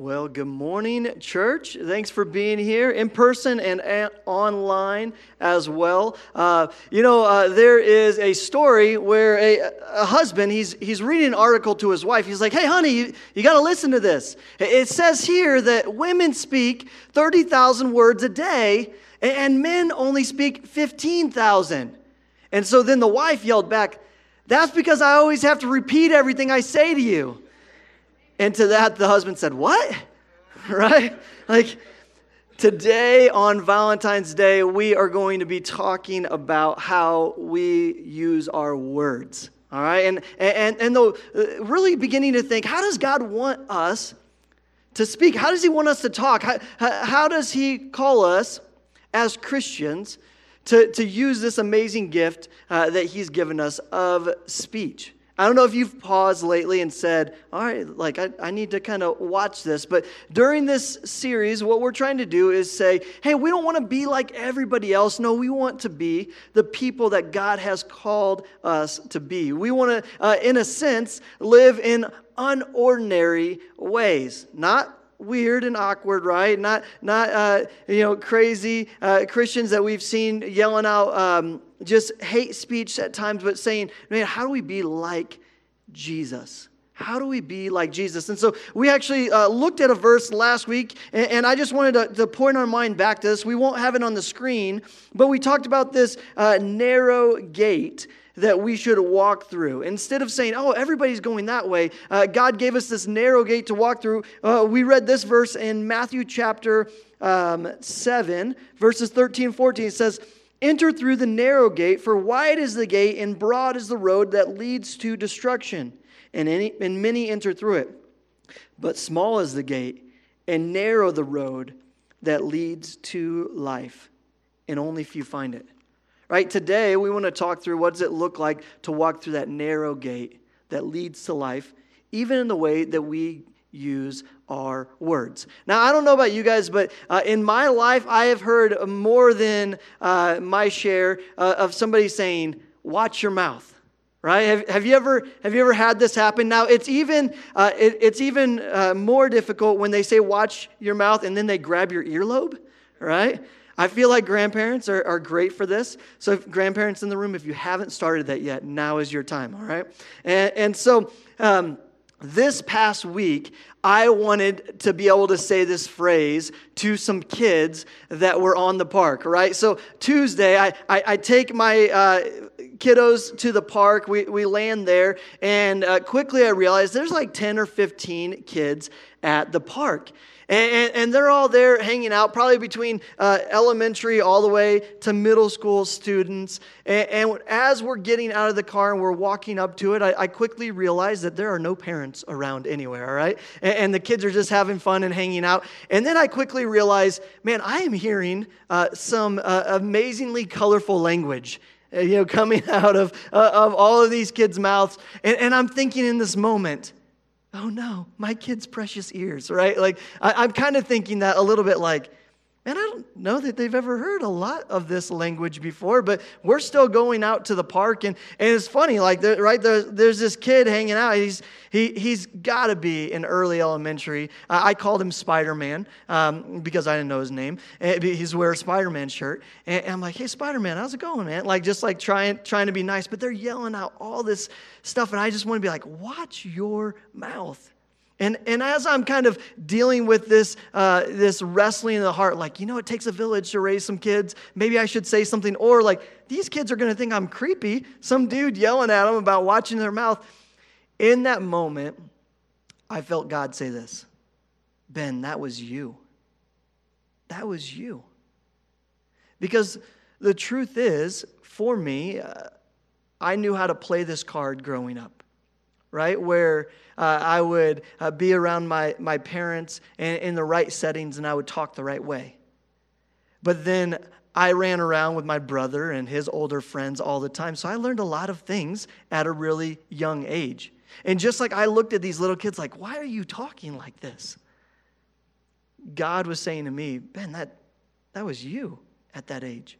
Well, good morning, church. Thanks for being here in person and online as well. Uh, you know, uh, there is a story where a, a, husband he's he's reading an article to his wife. He's like, "Hey, honey, you, you got to listen to this. It says here that women speak thirty thousand words a day, and, and men only speak fifteen thousand. And so then the wife yelled back, "That's because I always have to repeat everything I say to you." And to that, the husband said, What? right? Like, today on Valentine's Day, we are going to be talking about how we use our words. All right? And, and, and though, uh, really beginning to think, how does God want us to speak? How does He want us to talk? How, how does He call us as Christians to, to use this amazing gift uh, that He's given us of speech? I don't know if you've paused lately and said, all right, like I, I need to kind of watch this. But during this series, what we're trying to do is say, hey, we don't want to be like everybody else. No, we want to be the people that God has called us to be. We want to, uh, in a sense, live in unordinary ways, not weird and awkward, right? Not, not uh, you know, crazy uh, Christians that we've seen yelling out um, just hate speech at times, but saying, man, how do we be like Jesus? How do we be like Jesus? And so we actually uh, looked at a verse last week, and, and I just wanted to, to, point our mind back to this. We won't have it on the screen, but we talked about this uh, narrow gate that we should walk through. Instead of saying, oh, everybody's going that way, uh, God gave us this narrow gate to walk through. Uh, we read this verse in Matthew chapter um, 7, verses 13 14. It says, Enter through the narrow gate, for wide is the gate and broad is the road that leads to destruction, and, any, and many enter through it. But small is the gate and narrow the road that leads to life, and only few find it. Right? Today, we want to talk through what does it look like to walk through that narrow gate that leads to life, even in the way that we use our words. Now, I don't know about you guys, but uh, in my life, I have heard more than uh, my share uh, of somebody saying, watch your mouth. Right? Have, have, you ever have you ever had this happen? Now it's even uh, it, it's even uh, more difficult when they say watch your mouth and then they grab your earlobe, right? I feel like grandparents are, are great for this. So, grandparents in the room, if you haven't started that yet, now is your time, all right? And, and so, um, this past week, I wanted to be able to say this phrase to some kids that were on the park, right? So Tuesday, I, I, I take my uh, kiddos to the park. We, we land there, and uh, quickly I realized there's like 10 or 15 kids at the park. And, and, and they're all there hanging out, probably between uh, elementary all the way to middle school students. And, and, as we're getting out of the car and we're walking up to it, I, I quickly realize that there are no parents around anywhere, all right? And, the kids are just having fun and hanging out. And then I quickly realize, man, I am hearing uh, some uh, amazingly colorful language you know, coming out of, uh, of all of these kids' mouths. And, and I'm thinking in this moment, oh no, my kid's precious ears, right? Like, I, am kind of thinking that a little bit like, and I don't know that they've ever heard a lot of this language before, but we're still going out to the park. And, and it's funny, like, right, there, there's this kid hanging out. He's, he, he's got to be in early elementary. I called him Spider Man um, because I didn't know his name. And he's wearing a Spider Man shirt. And, and I'm like, hey, Spider Man, how's it going, man? Like, just like trying, trying to be nice. But they're yelling out all this stuff. And I just want to be like, watch your mouth. And, and as I'm kind of dealing with this, uh, this wrestling in the heart, like, you know, it takes a village to raise some kids. Maybe I should say something. Or, like, these kids are going to think I'm creepy. Some dude yelling at them about watching their mouth. In that moment, I felt God say this Ben, that was you. That was you. Because the truth is, for me, uh, I knew how to play this card growing up right? Where uh, I would uh, be around my, my parents and in the right settings and I would talk the right way. But then I ran around with my brother and his older friends all the time. So I learned a lot of things at a really young age. And just like I looked at these little kids, like, why are you talking like this? God was saying to me, Ben, that, that was you at that age.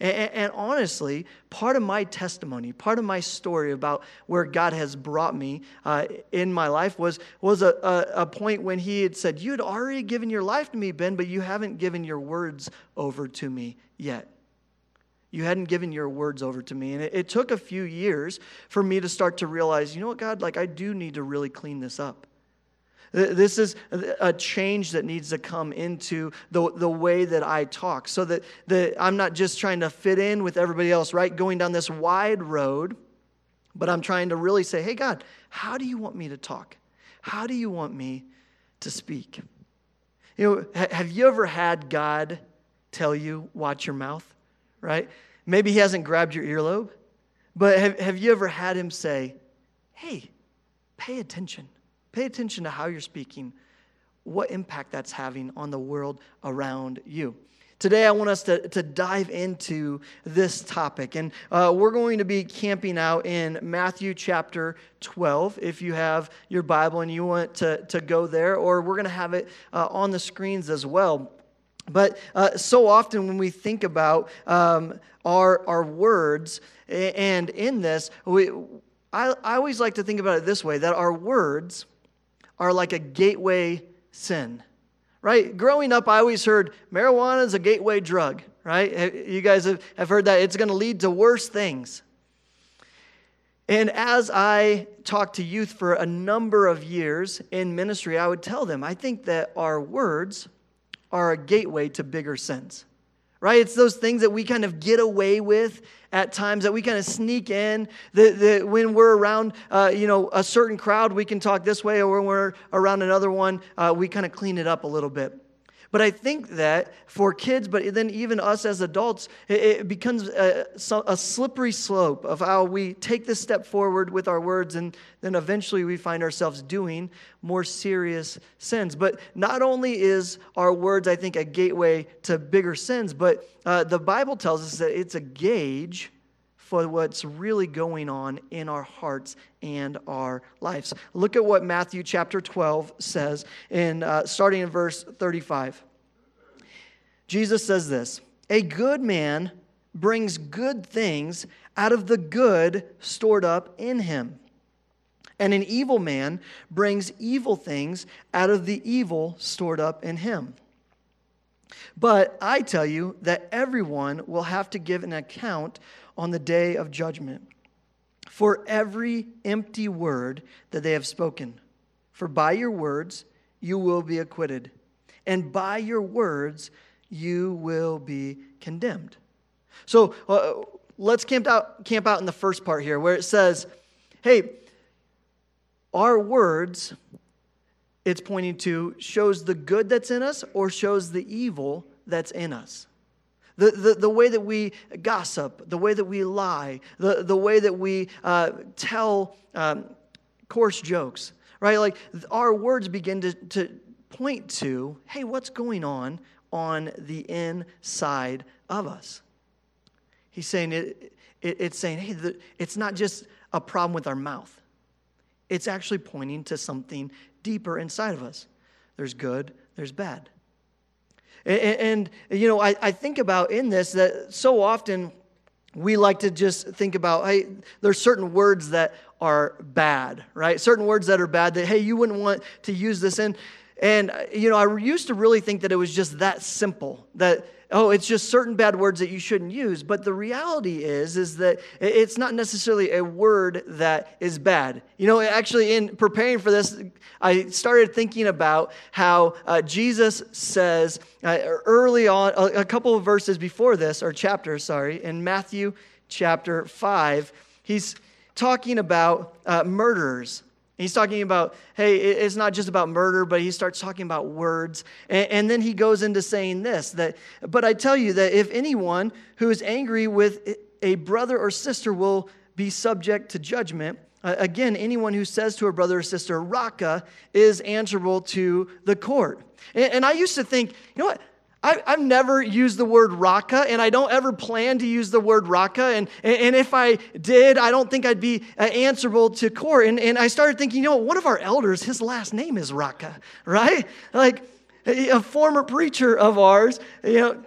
And, and, honestly, part of my testimony, part of my story about where God has brought me uh, in my life was, was a, a, a, point when He had said, You had already given your life to me, Ben, but you haven't given your words over to me yet. You hadn't given your words over to me. And it, it took a few years for me to start to realize, you know what, God, like I do need to really clean this up. This is a change that needs to come into the, the way that I talk so that, that I'm not just trying to fit in with everybody else, right? Going down this wide road, but I'm trying to really say, hey, God, how do you want me to talk? How do you want me to speak? You know, have you ever had God tell you, watch your mouth, right? Maybe he hasn't grabbed your earlobe, but have, have you ever had him say, hey, pay attention? Pay attention to how you're speaking, what impact that's having on the world around you. Today, I want us to, to dive into this topic. And uh, we're going to be camping out in Matthew chapter 12. If you have your Bible and you want to, to go there, or we're going to have it uh, on the screens as well. But uh, so often when we think about um, our, our words, and in this, we, I, I always like to think about it this way that our words are like a gateway sin, right? Growing up, I always heard marijuana is a gateway drug, right? You guys have, heard that. It's going to lead to worse things. And as I talked to youth for a number of years in ministry, I would tell them, I think that our words are a gateway to bigger sins right? It's those things that we kind of get away with at times that we kind of sneak in. That, when we're around, uh, you know, a certain crowd, we can talk this way, or when we're around another one, uh, we kind of clean it up a little bit. But I think that for kids, but then even us as adults, it, becomes a, a, slippery slope of how we take this step forward with our words, and then eventually we find ourselves doing more serious sins. But not only is our words, I think, a gateway to bigger sins, but uh, the Bible tells us that it's a gauge for what's really going on in our hearts and our lives. Look at what Matthew chapter 12 says, in, uh, starting in verse 35. Jesus says this A good man brings good things out of the good stored up in him. And an evil man brings evil things out of the evil stored up in him. But I tell you that everyone will have to give an account on the day of judgment for every empty word that they have spoken. For by your words you will be acquitted, and by your words you will be condemned. So uh, let's camp out, camp out in the first part here where it says, hey, our words, it's pointing to, shows the good that's in us or shows the evil that's in us. The, the, the way that we gossip, the way that we lie, the, the way that we uh, tell um, coarse jokes, right? Like our words begin to, to point to hey, what's going on on the inside of us? He's saying it, it it's saying, hey, the, it's not just a problem with our mouth, it's actually pointing to something deeper inside of us. There's good, there's bad. And, and you know, I, I think about in this that so often we like to just think about, hey, there's certain words that are bad, right? Certain words that are bad that, hey, you wouldn't want to use this in. And, you know, I used to really think that it was just that simple, that oh, it's just certain bad words that you shouldn't use. But the reality is, is that it's not necessarily a word that is bad. You know, actually, in preparing for this, I started thinking about how uh, Jesus says uh, early on, a, a couple of verses before this, or chapters, sorry, in Matthew chapter 5, he's talking about uh, murderers He's talking about, hey, it's not just about murder, but he starts talking about words. And, and, then he goes into saying this that, but I tell you that if anyone who is angry with a brother or sister will be subject to judgment, uh, again, anyone who says to a brother or sister, Raca, is answerable to the court. And, and I used to think, you know what? I, have never used the word raca, and I don't ever plan to use the word raca. And, and if I did, I don't think I'd be uh, answerable to court. And, and I started thinking, you know, one of our elders, his last name is Raca, right? Like a former preacher of ours, you know.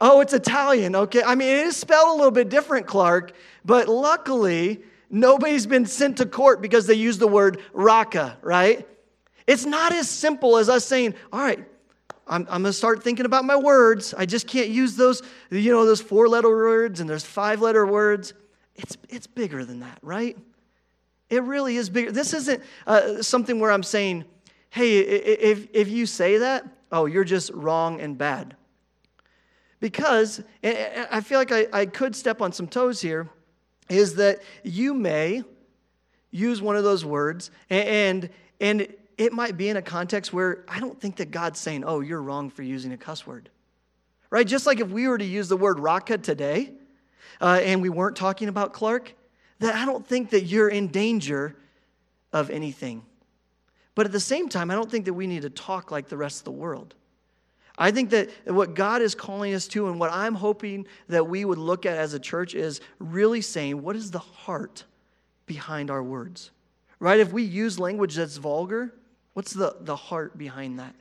Oh, it's Italian. Okay. I mean, it is spelled a little bit different, Clark, but luckily, nobody's been sent to court because they used the word racca, right? It's not as simple as us saying, all right, I'm, I'm going to start thinking about my words. I just can't use those, you know, those four letter words and there's five letter words. It's, it's bigger than that, right? It really is bigger. This isn't uh, something where I'm saying, hey, if, if you say that, oh, you're just wrong and bad. Because I feel like I, I could step on some toes here, is that you may use one of those words and, and it might be in a context where I don't think that God's saying, oh, you're wrong for using a cuss word. Right? Just like if we were to use the word racca today uh, and we weren't talking about Clark, that I don't think that you're in danger of anything. But at the same time, I don't think that we need to talk like the rest of the world. I think that what God is calling us to, and what I'm hoping that we would look at as a church, is really saying, what is the heart behind our words? Right? If we use language that's vulgar, what's the, the heart behind that?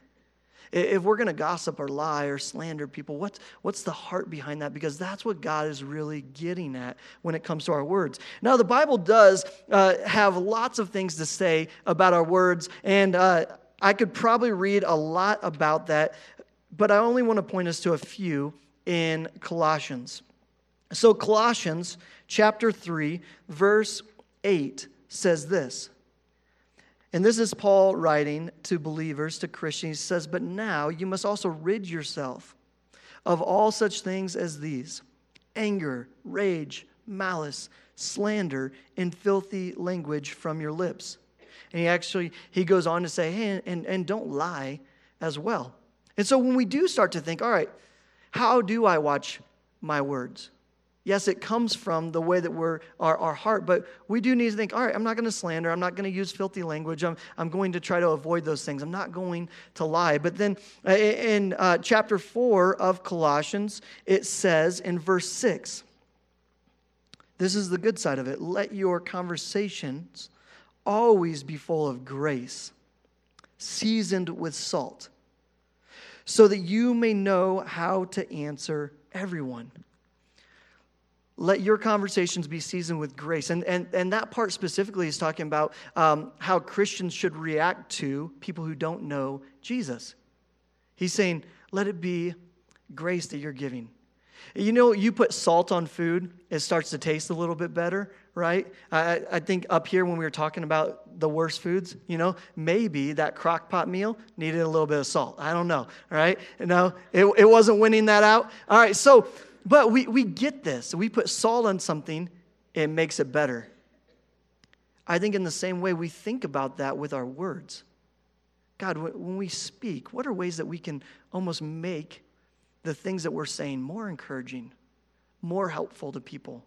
If we're going to gossip or lie or slander people, what's, what's the heart behind that? Because that's what God is really getting at when it comes to our words. Now, the Bible does uh, have lots of things to say about our words, and uh, I could probably read a lot about that, but I only want to point us to a few in Colossians. So, Colossians chapter 3, verse 8 says this. And this is Paul writing to believers, to Christians. He says, But now you must also rid yourself of all such things as these anger, rage, malice, slander, and filthy language from your lips. And he actually he goes on to say, hey, and, and don't lie as well. And so when we do start to think, all right, how do I watch my words? Yes, it comes from the way that we're our, our heart, but we do need to think, all right, I'm not going to slander, I'm not going to use filthy language, I'm, I'm going to try to avoid those things, I'm not going to lie. But then uh, in uh, chapter 4 of Colossians, it says in verse 6, this is the good side of it let your conversations always be full of grace, seasoned with salt, so that you may know how to answer everyone let your conversations be seasoned with grace. And, and, and that part specifically is talking about um, how Christians should react to people who don't know Jesus. He's saying, let it be grace that you're giving. You know, you put salt on food, it starts to taste a little bit better, right? I, I think up here when we were talking about the worst foods, you know, maybe that crock pot meal needed a little bit of salt. I don't know, right? No, it, it wasn't winning that out. All right, so but we, we get this. We put salt on something, it makes it better. I think in the same way we think about that with our words. God, when we speak, what are ways that we can almost make the things that we're saying more encouraging, more helpful to people?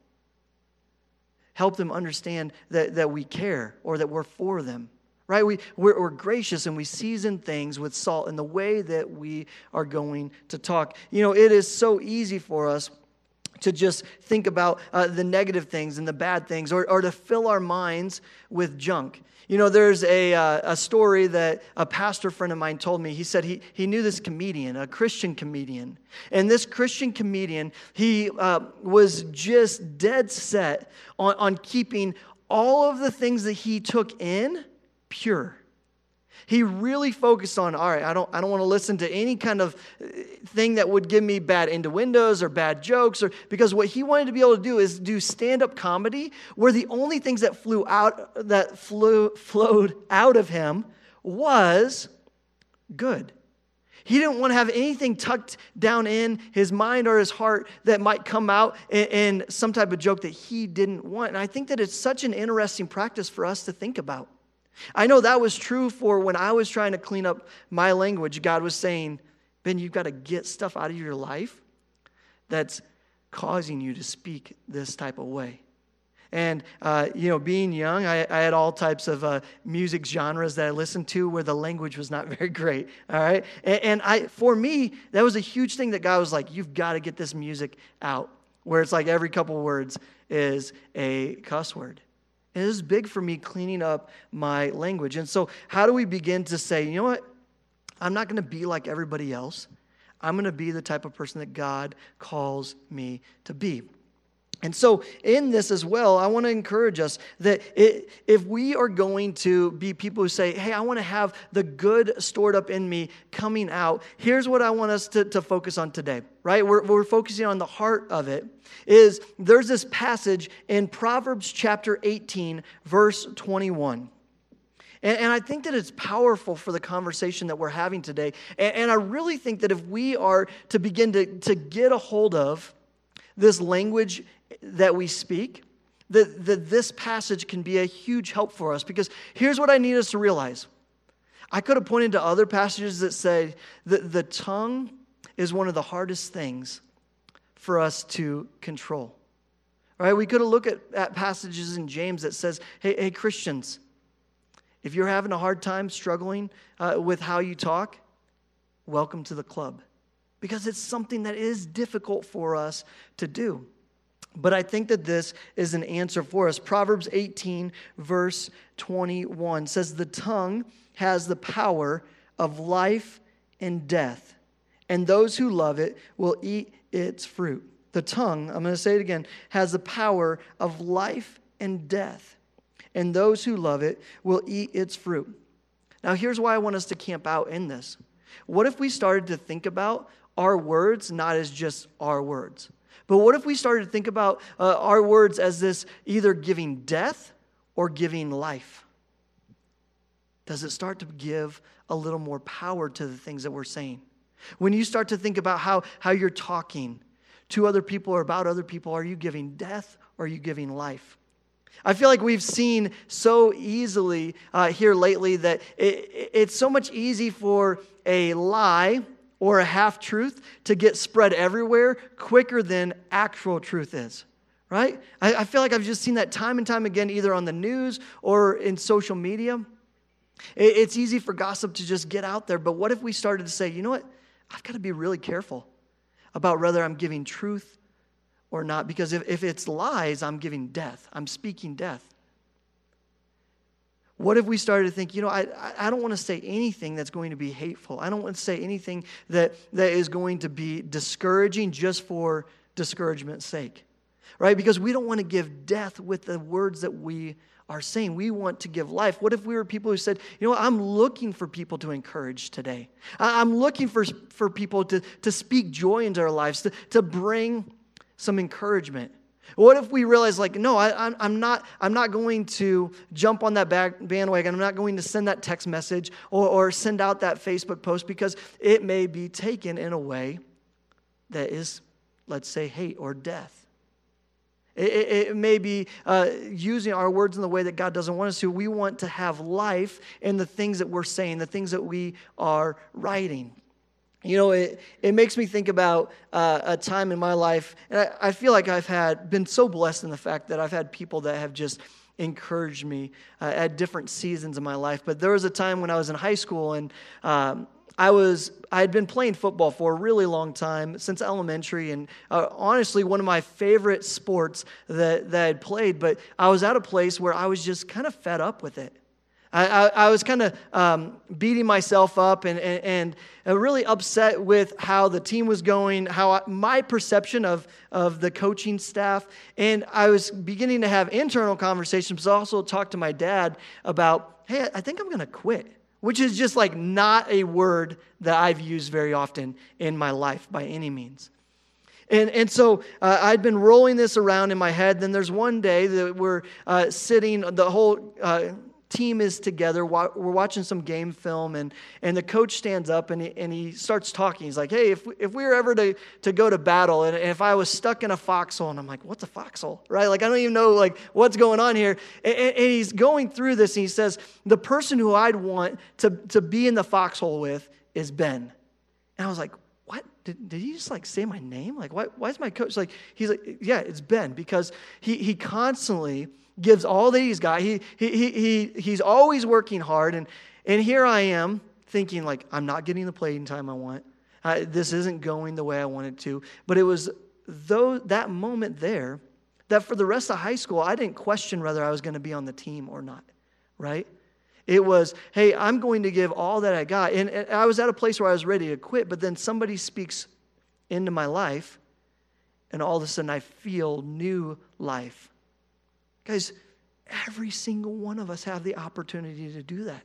Help them understand that, that we care or that we're for them right? We, we're, we're, gracious and we season things with salt in the way that we are going to talk. You know, it is so easy for us to just think about uh, the negative things and the bad things or, or to fill our minds with junk. You know, there's a, uh, a story that a pastor friend of mine told me. He said he, he knew this comedian, a Christian comedian. And this Christian comedian, he uh, was just dead set on, on keeping all of the things that he took in pure. He really focused on, all right, I don't, I don't want to listen to any kind of uh, thing that would give me bad innuendos or bad jokes, or because what he wanted to be able to do is do stand-up comedy where the only things that flew out that flew flowed out of him was good. He didn't want to have anything tucked down in his mind or his heart that might come out in, in some type of joke that he didn't want. And I think that it's such an interesting practice for us to think about. I know that was true for when I was trying to clean up my language. God was saying, Ben, you've got to get stuff out of your life that's causing you to speak this type of way. And, uh, you know, being young, I, I had all types of uh, music genres that I listened to where the language was not very great. All right. And, and I, for me, that was a huge thing that God was like, you've got to get this music out, where it's like every couple words is a cuss word. It is big for me cleaning up my language. And so, how do we begin to say, you know what? I'm not going to be like everybody else. I'm going to be the type of person that God calls me to be. And so, in this as well, I want to encourage us that it, if we are going to be people who say, Hey, I want to have the good stored up in me coming out, here's what I want us to, to focus on today, right? We're, we're focusing on the heart of it. Is there's this passage in Proverbs chapter 18, verse 21. And, I think that it's powerful for the conversation that we're having today. And, and I really think that if we are to begin to, to get a hold of this language that we speak, that, that this passage can be a huge help for us. Because here's what I need us to realize I could have pointed to other passages that say that the tongue is one of the hardest things for us to control. Right? We could have looked at, at passages in James that says, hey, hey, Christians, if you're having a hard time struggling uh, with how you talk, welcome to the club. Because it's something that is difficult for us to do. But I think that this is an answer for us. Proverbs 18, verse 21 says, The tongue has the power of life and death, and those who love it will eat its fruit. The tongue, I'm going to say it again, has the power of life and death, and those who love it will eat its fruit. Now, here's why I want us to camp out in this. What if we started to think about our words not as just our words? But what if we started to think about uh, our words as this either giving death or giving life? Does it start to give a little more power to the things that we're saying? When you start to think about how, how you're talking to other people or about other people, are you giving death or are you giving life? I feel like we've seen so easily uh, here lately that it, it's so much easy for a lie or a half truth to get spread everywhere quicker than actual truth is, right? I, I, feel like I've just seen that time and time again, either on the news or in social media. It, it's easy for gossip to just get out there, but what if we started to say, you know what? I've got to be really careful about whether I'm giving truth or not, because if, if it's lies, I'm giving death, I'm speaking death. What if we started to think, you know, I, I don't want to say anything that's going to be hateful. I don't want to say anything that, that is going to be discouraging just for discouragement's sake, right? Because we don't want to give death with the words that we are saying. We want to give life. What if we were people who said, you know I'm looking for people to encourage today. I'm looking for, for people to, to speak joy into our lives, to, to bring some encouragement. What if we realize, like, no, I, am not, I'm not going to jump on that bandwagon. I'm not going to send that text message or, or send out that Facebook post because it may be taken in a way that is, let's say, hate or death. It, it, it may be uh, using our words in the way that God doesn't want us to. We want to have life in the things that we're saying, the things that we are writing. You know, it, it makes me think about uh, a time in my life, and I, I, feel like I've had been so blessed in the fact that I've had people that have just encouraged me uh, at different seasons of my life. But there was a time when I was in high school, and um, I was I had been playing football for a really long time since elementary, and uh, honestly, one of my favorite sports that that I'd played. But I was at a place where I was just kind of fed up with it. I, I, I was kind of um, beating myself up and, and, and, really upset with how the team was going, how I, my perception of, of the coaching staff. And I was beginning to have internal conversations, but also talk to my dad about, hey, I think I'm going to quit, which is just like not a word that I've used very often in my life by any means. And, and so uh, I'd been rolling this around in my head. Then there's one day that we're uh, sitting, the whole uh, team is together. We're watching some game film, and, and the coach stands up and he, and he starts talking. He's like, Hey, if if we were ever to, to go to battle, and, and if I was stuck in a foxhole, and I'm like, What's a foxhole? Right? Like, I don't even know like what's going on here. And, and he's going through this, and he says, The person who I'd want to, to be in the foxhole with is Ben. And I was like, what did, did he just like say my name like why, why is my coach like he's like yeah it's ben because he, he constantly gives all that he's got. He, he, he, he, he's always working hard. And, and here I am thinking, like, I'm not getting the playing time I want. Uh, this isn't going the way I want it to. But it was though that moment there that for the rest of high school, I didn't question whether I was going to be on the team or not, right? It was, hey, I'm going to give all that I got. And, and I was at a place where I was ready to quit, but then somebody speaks into my life, and all of a sudden I feel new life. Guys, every single one of us have the opportunity to do that.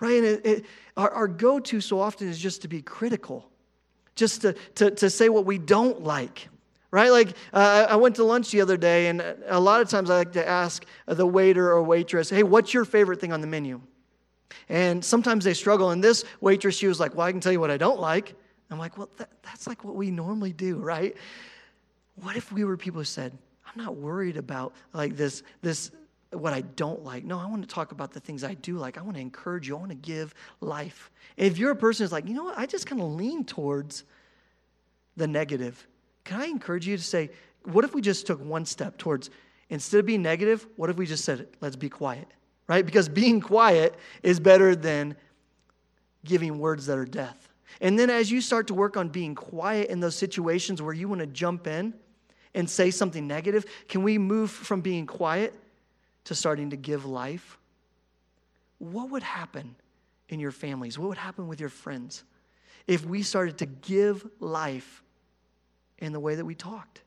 Right? And it, it, our, our go to so often is just to be critical, just to, to, to say what we don't like right? Like uh, I went to lunch the other day, and a lot of times I like to ask the waiter or waitress, "Hey, what's your favorite thing on the menu?" And sometimes they struggle. And this waitress, she was like, "Well, I can tell you what I don't like." I'm like, "Well, that, that's like what we normally do, right?" What if we were people who said, "I'm not worried about like this this." What I don't like. No, I want to talk about the things I do like. I want to encourage you. I want to give life. If you're a person who's like, you know what, I just kind of lean towards the negative, can I encourage you to say, what if we just took one step towards, instead of being negative, what if we just said, let's be quiet, right? Because being quiet is better than giving words that are death. And then as you start to work on being quiet in those situations where you want to jump in and say something negative, can we move from being quiet to starting to give life? What would happen in your families? What would happen with your friends if we started to give life in the way that we talked.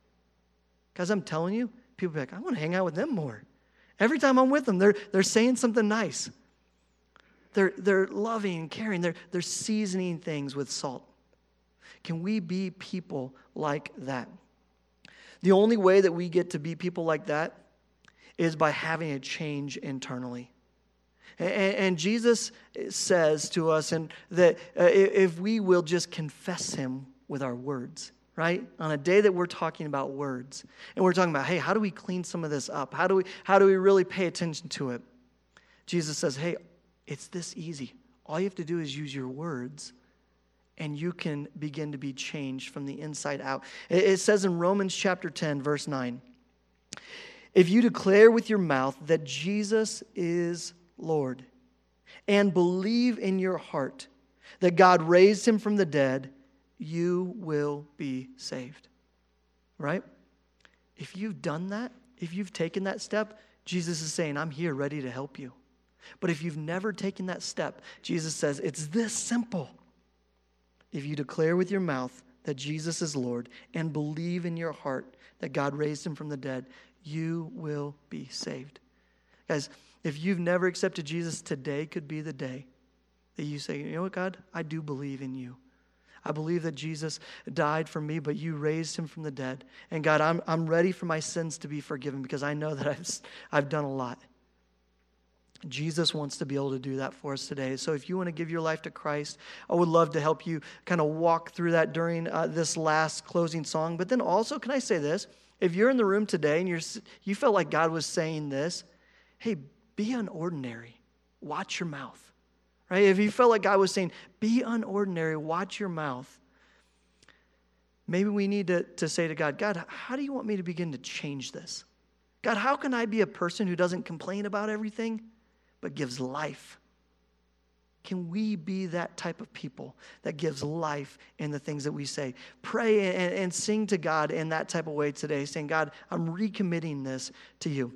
Because I'm telling you, people be like, I want to hang out with them more. Every time I'm with them, they're, they're saying something nice. They're, they're loving and caring. They're, they're seasoning things with salt. Can we be people like that? The only way that we get to be people like that is by having a change internally. And, Jesus says to us and that uh, if we will just confess him with our words, right? On a day that we're talking about words and we're talking about, hey, how do we clean some of this up? How do we, how do we really pay attention to it? Jesus says, hey, it's this easy. All you have to do is use your words and you can begin to be changed from the inside out. It says in Romans chapter 10, verse 9 if you declare with your mouth that Jesus is Lord and believe in your heart that God raised him from the dead, you will be saved. Right? If you've done that, if you've taken that step, Jesus is saying, I'm here ready to help you. But if you've never taken that step, Jesus says, it's this simple. If you declare with your mouth that Jesus is Lord and believe in your heart that God raised him from the dead, you will be saved. Guys, if you've never accepted Jesus, today could be the day that you say, you know what, God, I do believe in you. I believe that Jesus died for me, but you raised him from the dead. And God, I'm, I'm ready for my sins to be forgiven because I know that I've, I've done a lot. Jesus wants to be able to do that for us today. So if you want to give your life to Christ, I would love to help you kind of walk through that during uh, this last closing song. But then also, can I say this? If you're in the room today and you're, you felt like God was saying this, hey, be unordinary. Watch your mouth. Right? If you felt like God was saying, be unordinary, watch your mouth. Maybe we need to, to say to God, God, how do you want me to begin to change this? God, how can I be a person who doesn't complain about everything, but gives life? Can we be that type of people that gives life in the things that we say? Pray and, and sing to God in that type of way today, saying, God, I'm recommitting this to you.